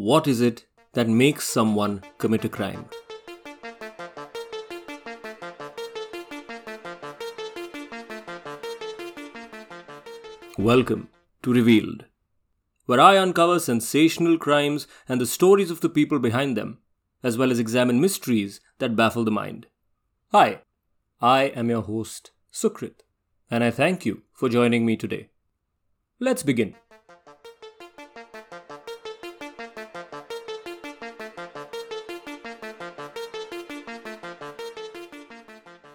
What is it that makes someone commit a crime? Welcome to Revealed, where I uncover sensational crimes and the stories of the people behind them, as well as examine mysteries that baffle the mind. Hi, I am your host, Sukrit, and I thank you for joining me today. Let's begin.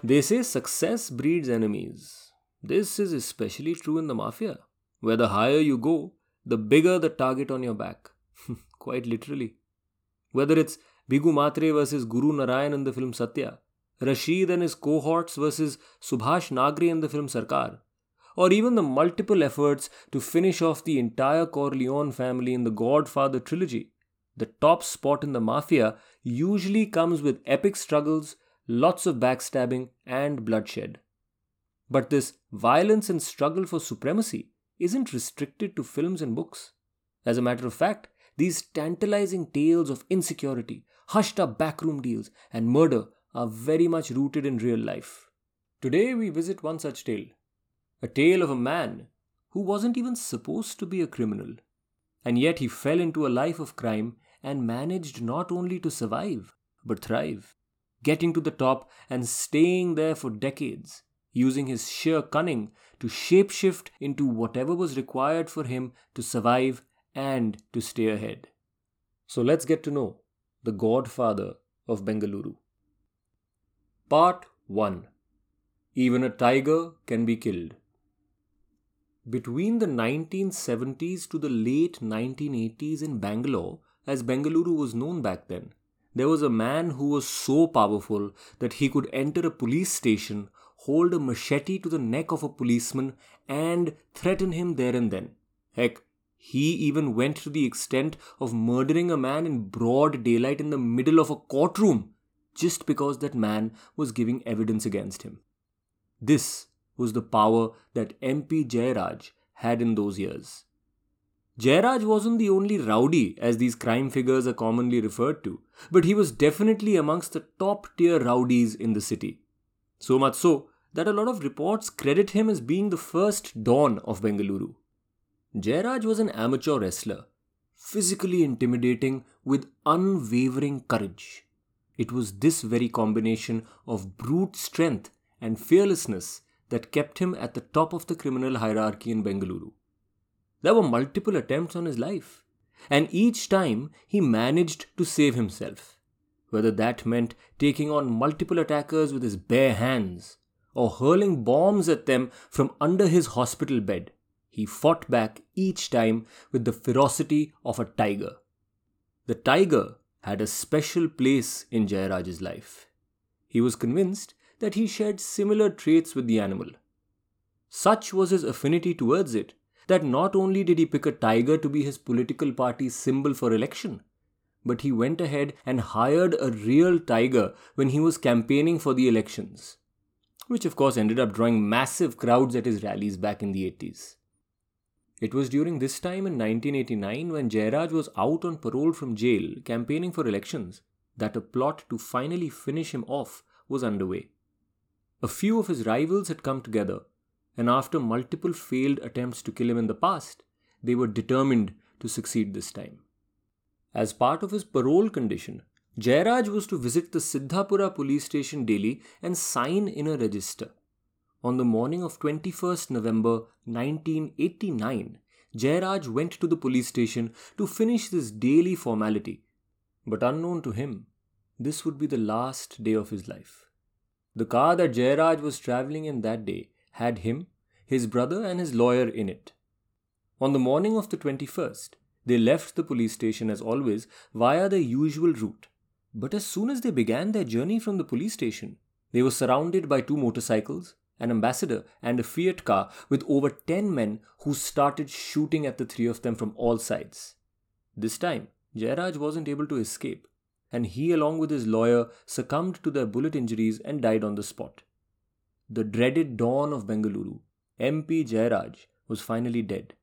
They say success breeds enemies. This is especially true in the mafia, where the higher you go, the bigger the target on your back. Quite literally. Whether it's Bhiku Mhatre versus Guru Narayan in the film Satya, Rashid and his cohorts versus Subhash Nagre in the film Sarkar, or even the multiple efforts to finish off the entire Corleone family in the Godfather trilogy, the top spot in the mafia usually comes with epic struggles lots of backstabbing, and bloodshed. But this violence and struggle for supremacy isn't restricted to films and books. As a matter of fact, these tantalizing tales of insecurity, hushed up backroom deals, and murder are very much rooted in real life. Today we visit one such tale a tale of a man who wasn't even supposed to be a criminal. And yet he fell into a life of crime and managed not only to survive, but thrive getting to the top and staying there for decades, using his sheer cunning to shapeshift into whatever was required for him to survive and to stay ahead. So let's get to know the godfather of Bengaluru. Part 1 Even a tiger can be killed. Between the 1970s to the late 1980s in Bangalore, as Bengaluru was known back then, there was a man who was so powerful that he could enter a police station, hold a machete to the neck of a policeman, and threaten him there and then. Heck, he even went to the extent of murdering a man in broad daylight in the middle of a courtroom just because that man was giving evidence against him. This was the power that MP Jayaraj had in those years. Jayaraj wasn't the only rowdy, as these crime figures are commonly referred to, but he was definitely amongst the top tier rowdies in the city. So much so that a lot of reports credit him as being the first Don of Bengaluru. Jayaraj was an amateur wrestler, physically intimidating with unwavering courage. It was this very combination of brute strength and fearlessness that kept him at the top of the criminal hierarchy in Bengaluru. There were multiple attempts on his life, and each time he managed to save himself. Whether that meant taking on multiple attackers with his bare hands or hurling bombs at them from under his hospital bed, he fought back each time with the ferocity of a tiger. The tiger had a special place in Jayaraj's life. He was convinced that he shared similar traits with the animal. Such was his affinity towards it that not only did he pick a tiger to be his political party's symbol for election, but he went ahead and hired a real tiger when he was campaigning for the elections, which of course ended up drawing massive crowds at his rallies back in the 80s. It was during this time in 1989 when Jayaraj was out on parole from jail campaigning for elections that a plot to finally finish him off was underway. A few of his rivals had come together and after multiple failed attempts to kill him in the past, they were determined to succeed this time. As part of his parole condition, Jayaraj was to visit the Siddhapura police station daily and sign in a register. On the morning of 21st November 1989, Jayaraj went to the police station to finish this daily formality. But unknown to him, this would be the last day of his life. The car that Jayaraj was traveling in that day had him, his brother, and his lawyer in it. On the morning of the 21st, they left the police station as always via their usual route. But as soon as they began their journey from the police station, they were surrounded by two motorcycles, an ambassador, and a Fiat car with over 10 men who started shooting at the three of them from all sides. This time, Jayaraj wasn't able to escape, and he, along with his lawyer, succumbed to their bullet injuries and died on the spot. The dreaded Don of Bengaluru, MP Jayaraj, was finally dead.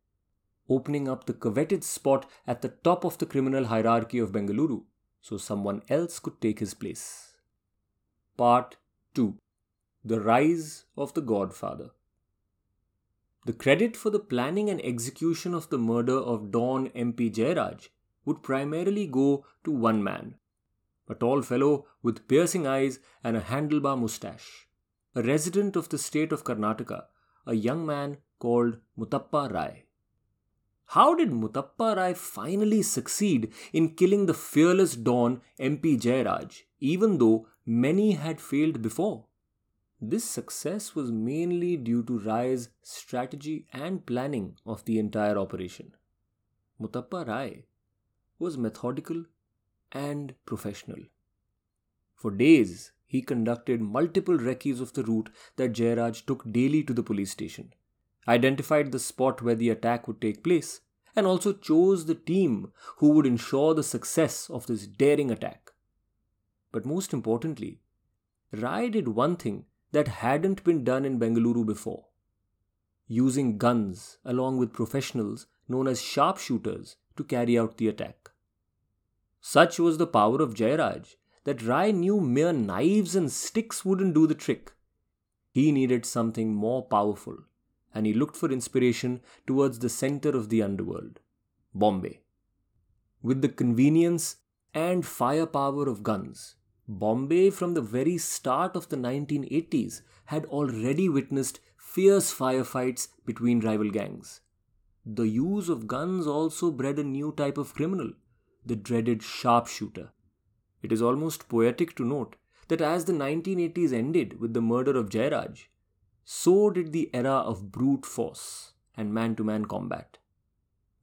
opening up the coveted spot at the top of the criminal hierarchy of Bengaluru so someone else could take his place. Part 2 The Rise of the Godfather. The credit for the planning and execution of the murder of Don MP Jayaraj would primarily go to one man, a tall fellow with piercing eyes and a handlebar moustache, a resident of the state of Karnataka, a young man called Muthappa Rai. How did Muthappa Rai finally succeed in killing the fearless Don MP Jayaraj, even though many had failed before? This success was mainly due to Rai's strategy and planning of the entire operation. Muthappa Rai was methodical and professional. For days, he conducted multiple recces of the route that Jayaraj took daily to the police station, identified the spot where the attack would take place, and also chose the team who would ensure the success of this daring attack. But most importantly, Rai did one thing that hadn't been done in Bengaluru before using guns along with professionals known as sharpshooters to carry out the attack. Such was the power of Jayaraj that Rai knew mere knives and sticks wouldn't do the trick. He needed something more powerful, and he looked for inspiration towards the center of the underworld Bombay. With the convenience and firepower of guns, Bombay, from the very start of the 1980s, had already witnessed fierce firefights between rival gangs. The use of guns also bred a new type of criminal, the dreaded sharpshooter. It is almost poetic to note that as the 1980s ended with the murder of Jayaraj, so did the era of brute force and man to man combat.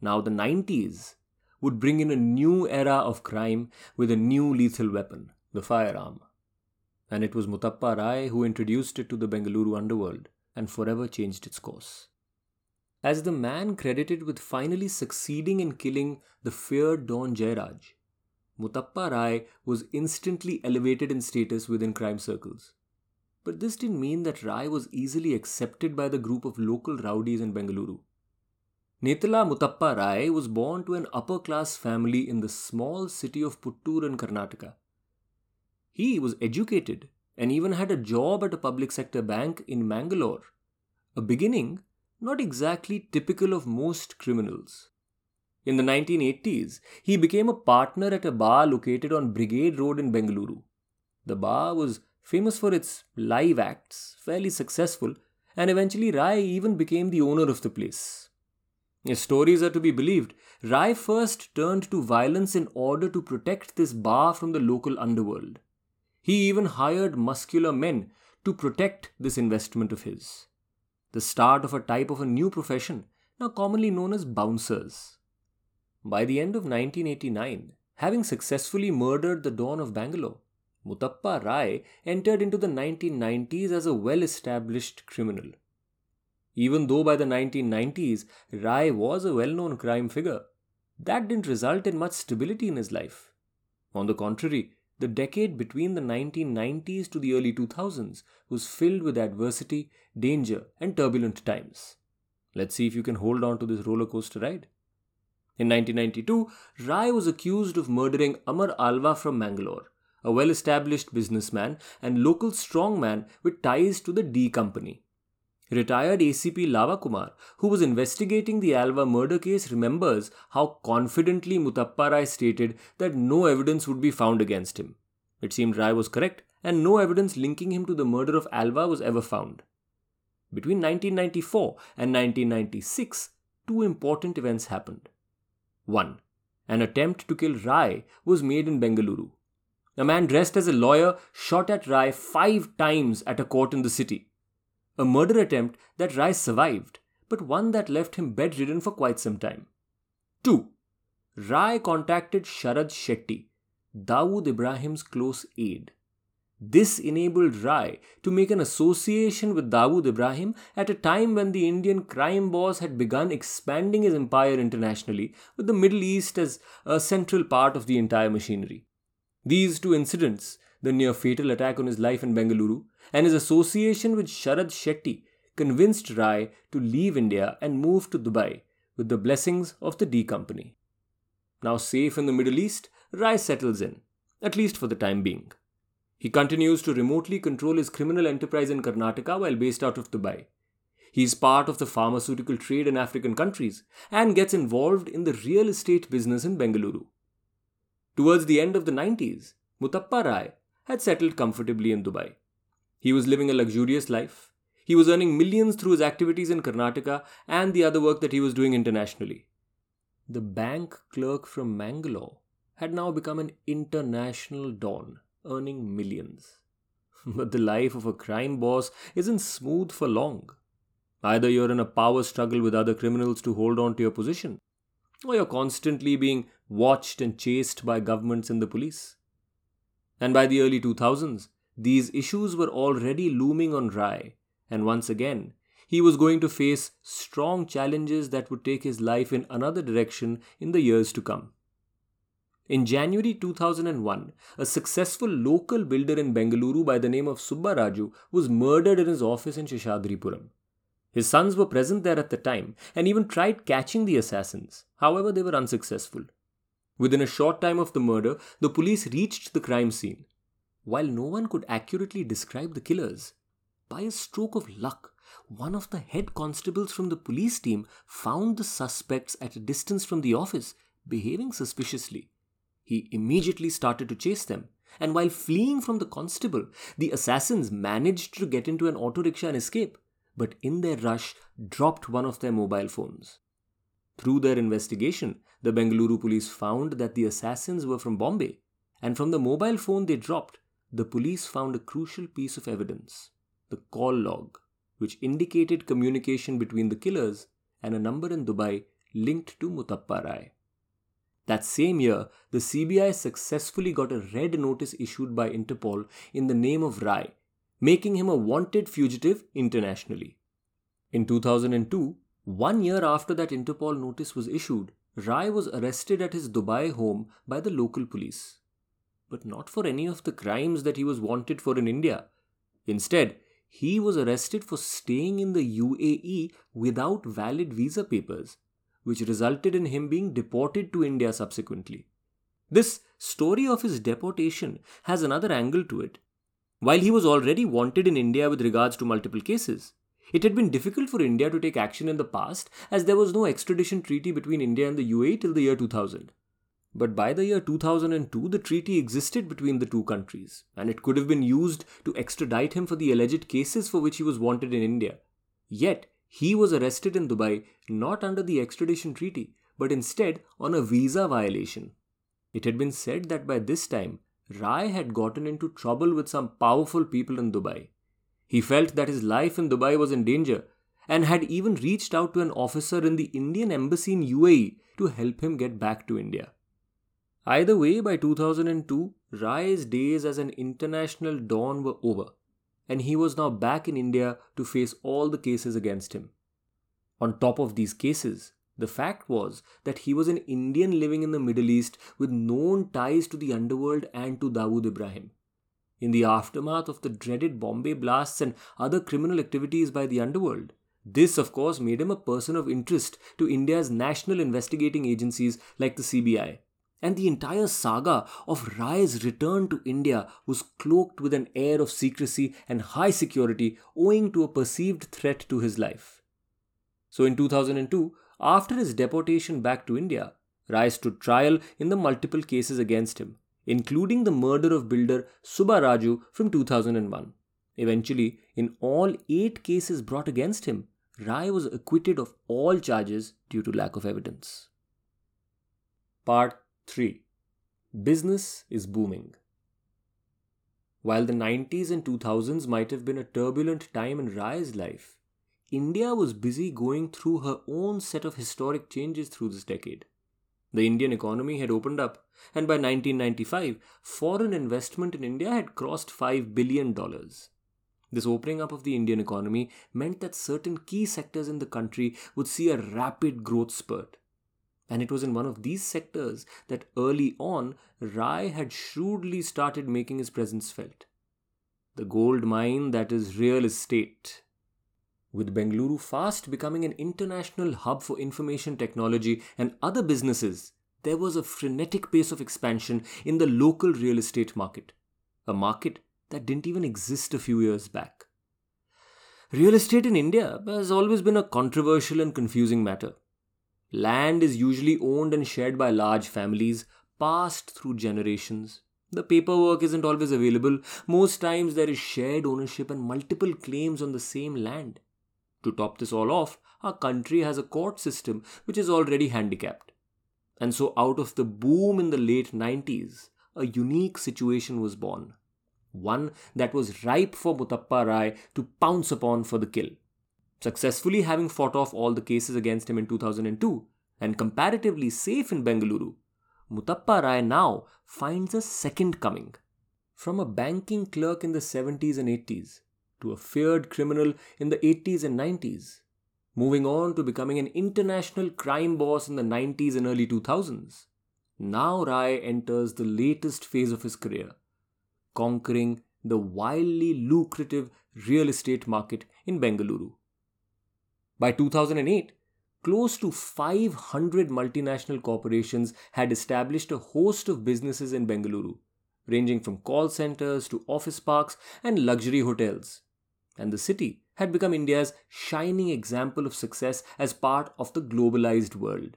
Now, the 90s would bring in a new era of crime with a new lethal weapon the firearm. And it was Muthappa Rai who introduced it to the Bengaluru underworld and forever changed its course. As the man credited with finally succeeding in killing the feared Don Jayaraj, Muthappa Rai was instantly elevated in status within crime circles. But this didn't mean that Rai was easily accepted by the group of local rowdies in Bengaluru. Netala Muthappa Rai was born to an upper class family in the small city of Puttur in Karnataka. He was educated and even had a job at a public sector bank in Mangalore. A beginning not exactly typical of most criminals. In the 1980s, he became a partner at a bar located on Brigade Road in Bengaluru. The bar was famous for its live acts, fairly successful, and eventually Rai even became the owner of the place. If stories are to be believed, Rai first turned to violence in order to protect this bar from the local underworld. He even hired muscular men to protect this investment of his. The start of a type of a new profession, now commonly known as bouncers. By the end of 1989, having successfully murdered the Don of Bangalore, Muthappa Rai entered into the 1990s as a well established criminal. Even though by the 1990s Rai was a well known crime figure, that didn't result in much stability in his life. On the contrary, the decade between the 1990s to the early 2000s was filled with adversity, danger, and turbulent times. Let's see if you can hold on to this roller coaster ride. In 1992, Rai was accused of murdering Amar Alva from Mangalore, a well established businessman and local strongman with ties to the D Company. Retired ACP Lava Kumar, who was investigating the Alva murder case, remembers how confidently Muthappa Rai stated that no evidence would be found against him. It seemed Rai was correct, and no evidence linking him to the murder of Alva was ever found. Between 1994 and 1996, two important events happened. 1. An attempt to kill Rai was made in Bengaluru. A man dressed as a lawyer shot at Rai five times at a court in the city a murder attempt that Rai survived, but one that left him bedridden for quite some time. 2. Rai contacted Sharad Shetty, Dawood Ibrahim's close aide. This enabled Rai to make an association with Dawood Ibrahim at a time when the Indian crime boss had begun expanding his empire internationally, with the Middle East as a central part of the entire machinery. These two incidents, the near fatal attack on his life in Bengaluru and his association with Sharad Shetty convinced Rai to leave India and move to Dubai, with the blessings of the D Company. Now safe in the Middle East, Rai settles in, at least for the time being. He continues to remotely control his criminal enterprise in Karnataka while based out of Dubai. He is part of the pharmaceutical trade in African countries and gets involved in the real estate business in Bengaluru. Towards the end of the 90s, Muthappa Rai had settled comfortably in Dubai. He was living a luxurious life. He was earning millions through his activities in Karnataka and the other work that he was doing internationally. The bank clerk from Mangalore had now become an international don, earning millions. But the life of a crime boss isn't smooth for long. Either you're in a power struggle with other criminals to hold on to your position, or you're constantly being watched and chased by governments and the police. And by the early 2000s, these issues were already looming on Rai, and once again, he was going to face strong challenges that would take his life in another direction in the years to come. In January 2001, a successful local builder in Bengaluru by the name of Subba Raju was murdered in his office in Seshadripuram. His sons were present there at the time and even tried catching the assassins. However, they were unsuccessful. Within a short time of the murder, the police reached the crime scene. While no one could accurately describe the killers, by a stroke of luck, one of the head constables from the police team found the suspects at a distance from the office, behaving suspiciously. He immediately started to chase them, and while fleeing from the constable, the assassins managed to get into an auto rickshaw and escape, but in their rush dropped one of their mobile phones. Through their investigation, the Bengaluru police found that the assassins were from Bombay, and from the mobile phone they dropped, the police found a crucial piece of evidence the call log, which indicated communication between the killers and a number in Dubai linked to Muthappa Rai. That same year, the CBI successfully got a red notice issued by Interpol in the name of Rai, making him a wanted fugitive internationally. In 2002, one year after that Interpol notice was issued, Rai was arrested at his Dubai home by the local police. But not for any of the crimes that he was wanted for in India. Instead, he was arrested for staying in the UAE without valid visa papers, which resulted in him being deported to India subsequently. This story of his deportation has another angle to it. While he was already wanted in India with regards to multiple cases, it had been difficult for India to take action in the past as there was no extradition treaty between India and the UAE till the year 2000. But by the year 2002, the treaty existed between the two countries, and it could have been used to extradite him for the alleged cases for which he was wanted in India. Yet, he was arrested in Dubai not under the extradition treaty, but instead on a visa violation. It had been said that by this time, Rai had gotten into trouble with some powerful people in Dubai. He felt that his life in Dubai was in danger and had even reached out to an officer in the Indian embassy in UAE to help him get back to India. Either way, by 2002, Rai's days as an international don were over, and he was now back in India to face all the cases against him. On top of these cases, the fact was that he was an Indian living in the Middle East with known ties to the underworld and to Dawood Ibrahim. In the aftermath of the dreaded Bombay blasts and other criminal activities by the underworld, this, of course, made him a person of interest to India's national investigating agencies like the CBI and the entire saga of Rai's return to India was cloaked with an air of secrecy and high security owing to a perceived threat to his life. So in 2002, after his deportation back to India, Rai stood trial in the multiple cases against him, including the murder of builder Subba Raju from 2001. Eventually, in all eight cases brought against him, Rai was acquitted of all charges due to lack of evidence. Part 3. Business is booming. While the 90s and 2000s might have been a turbulent time in Rai's life, India was busy going through her own set of historic changes through this decade. The Indian economy had opened up, and by 1995, foreign investment in India had crossed $5 billion. This opening up of the Indian economy meant that certain key sectors in the country would see a rapid growth spurt. And it was in one of these sectors that early on Rai had shrewdly started making his presence felt. The gold mine that is real estate. With Bengaluru fast becoming an international hub for information technology and other businesses, there was a frenetic pace of expansion in the local real estate market, a market that didn't even exist a few years back. Real estate in India has always been a controversial and confusing matter. Land is usually owned and shared by large families, passed through generations. The paperwork isn't always available. Most times there is shared ownership and multiple claims on the same land. To top this all off, our country has a court system which is already handicapped. And so, out of the boom in the late 90s, a unique situation was born. One that was ripe for Muthappa Rai to pounce upon for the kill. Successfully having fought off all the cases against him in 2002 and comparatively safe in Bengaluru, Muthappa Rai now finds a second coming. From a banking clerk in the 70s and 80s to a feared criminal in the 80s and 90s, moving on to becoming an international crime boss in the 90s and early 2000s. Now Rai enters the latest phase of his career, conquering the wildly lucrative real estate market in Bengaluru. By 2008, close to 500 multinational corporations had established a host of businesses in Bengaluru, ranging from call centers to office parks and luxury hotels. And the city had become India's shining example of success as part of the globalized world.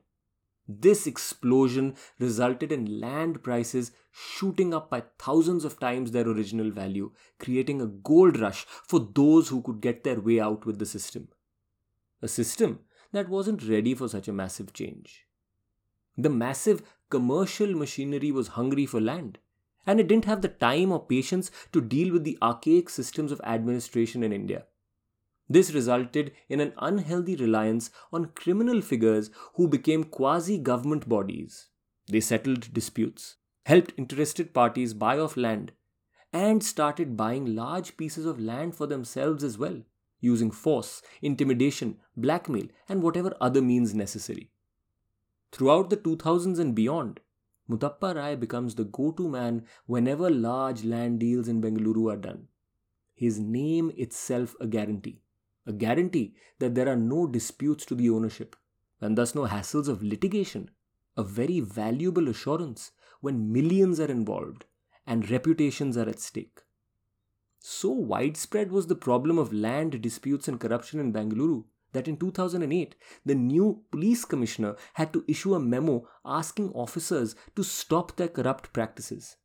This explosion resulted in land prices shooting up by thousands of times their original value, creating a gold rush for those who could get their way out with the system. A system that wasn't ready for such a massive change. The massive commercial machinery was hungry for land, and it didn't have the time or patience to deal with the archaic systems of administration in India. This resulted in an unhealthy reliance on criminal figures who became quasi government bodies. They settled disputes, helped interested parties buy off land, and started buying large pieces of land for themselves as well, using force, intimidation, blackmail, and whatever other means necessary. Throughout the 2000s and beyond, Muthappa Rai becomes the go to man whenever large land deals in Bengaluru are done. His name itself a guarantee a guarantee that there are no disputes to the ownership and thus no hassles of litigation, a very valuable assurance when millions are involved and reputations are at stake. So widespread was the problem of land disputes and corruption in Bengaluru that in 2008, the new police commissioner had to issue a memo asking officers to stop their corrupt practices.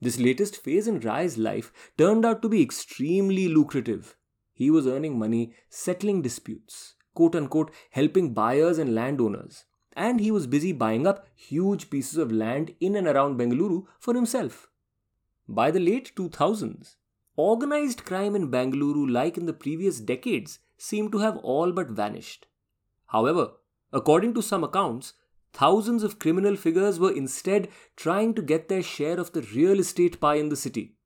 This latest phase in Rai's life turned out to be extremely lucrative he was earning money settling disputes, quote unquote, helping buyers and landowners. And he was busy buying up huge pieces of land in and around Bengaluru for himself. By the late 2000s, organized crime in Bangalore, like in the previous decades, seemed to have all but vanished. However, according to some accounts, thousands of criminal figures were instead trying to get their share of the real estate pie in the city.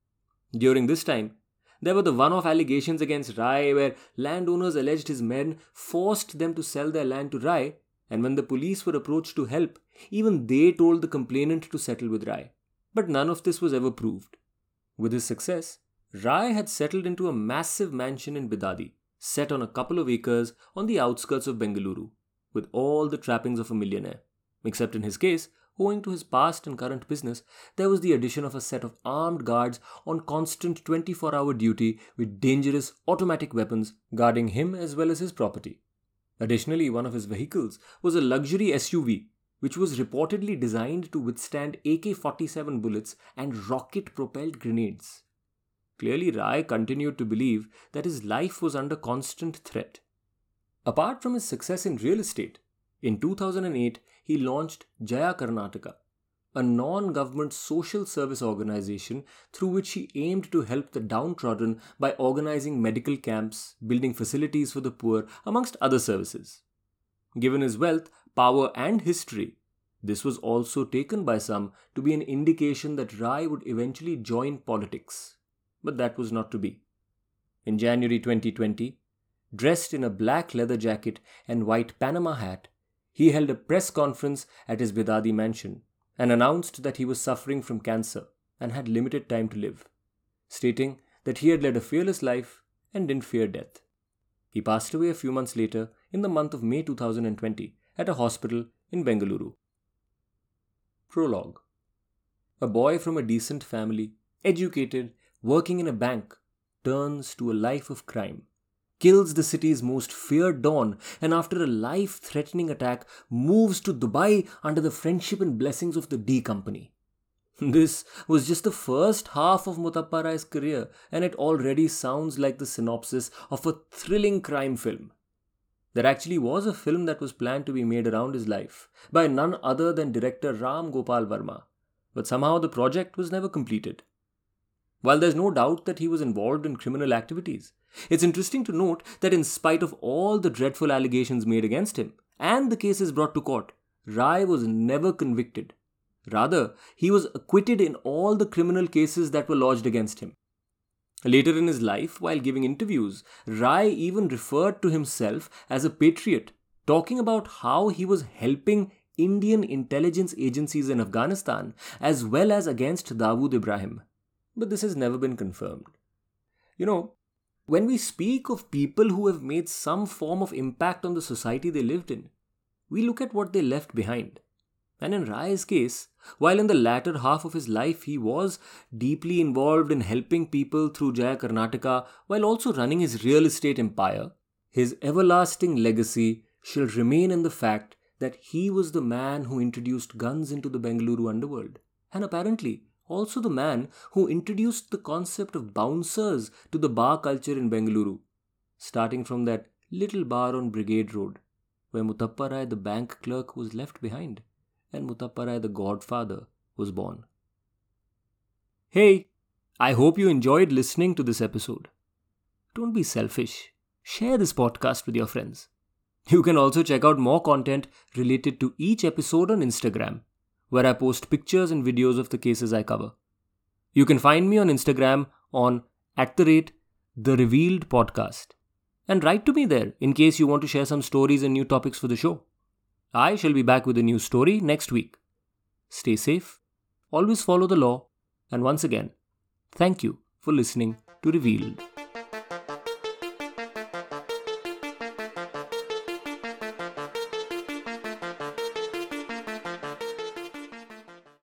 During this time, there were the one off allegations against Rai where landowners alleged his men forced them to sell their land to Rai, and when the police were approached to help, even they told the complainant to settle with Rai. But none of this was ever proved. With his success, Rai had settled into a massive mansion in Bidadi, set on a couple of acres on the outskirts of Bengaluru, with all the trappings of a millionaire. Except in his case, owing to his past and current business, there was the addition of a set of armed guards on constant 24 hour duty with dangerous automatic weapons guarding him as well as his property. Additionally, one of his vehicles was a luxury SUV which was reportedly designed to withstand AK 47 bullets and rocket propelled grenades. Clearly, Rai continued to believe that his life was under constant threat. Apart from his success in real estate, in 2008, he launched Jaya Karnataka, a non government social service organization through which he aimed to help the downtrodden by organizing medical camps, building facilities for the poor, amongst other services. Given his wealth, power, and history, this was also taken by some to be an indication that Rai would eventually join politics. But that was not to be. In January 2020, dressed in a black leather jacket and white Panama hat, he held a press conference at his Bidadi mansion and announced that he was suffering from cancer and had limited time to live, stating that he had led a fearless life and didn't fear death. He passed away a few months later in the month of May 2020 at a hospital in Bengaluru. Prologue A boy from a decent family, educated, working in a bank, turns to a life of crime, kills the city's most feared don, and after a life threatening attack, moves to Dubai under the friendship and blessings of the D Company. This was just the first half of Muthappa Rai's career, and it already sounds like the synopsis of a thrilling crime film. There actually was a film that was planned to be made around his life by none other than director Ram Gopal Varma, but somehow the project was never completed. While there's no doubt that he was involved in criminal activities, it's interesting to note that in spite of all the dreadful allegations made against him and the cases brought to court, Rai was never convicted Rather, he was acquitted in all the criminal cases that were lodged against him. Later in his life, while giving interviews, Rai even referred to himself as a patriot, talking about how he was helping Indian intelligence agencies in Afghanistan as well as against Dawood Ibrahim. But this has never been confirmed. You know, when we speak of people who have made some form of impact on the society they lived in, we look at what they left behind. And in Rai's case, while in the latter half of his life he was deeply involved in helping people through Jaya Karnataka while also running his real estate empire, his everlasting legacy shall remain in the fact that he was the man who introduced guns into the Bengaluru underworld, and apparently also the man who introduced the concept of bouncers to the bar culture in Bengaluru, starting from that little bar on Brigade Road, where Muthappa Rai, the bank clerk, was left behind and Muthappa Rai the Godfather was born. Hey, I hope you enjoyed listening to this episode. Don't be selfish. Share this podcast with your friends. You can also check out more content related to each episode on Instagram, where I post pictures and videos of the cases I cover. You can find me on Instagram on at the rate the revealed podcast. And write to me there in case you want to share some stories and new topics for the show. I shall be back with a new story next week. Stay safe, always follow the law, and once again, thank you for listening to Revealed.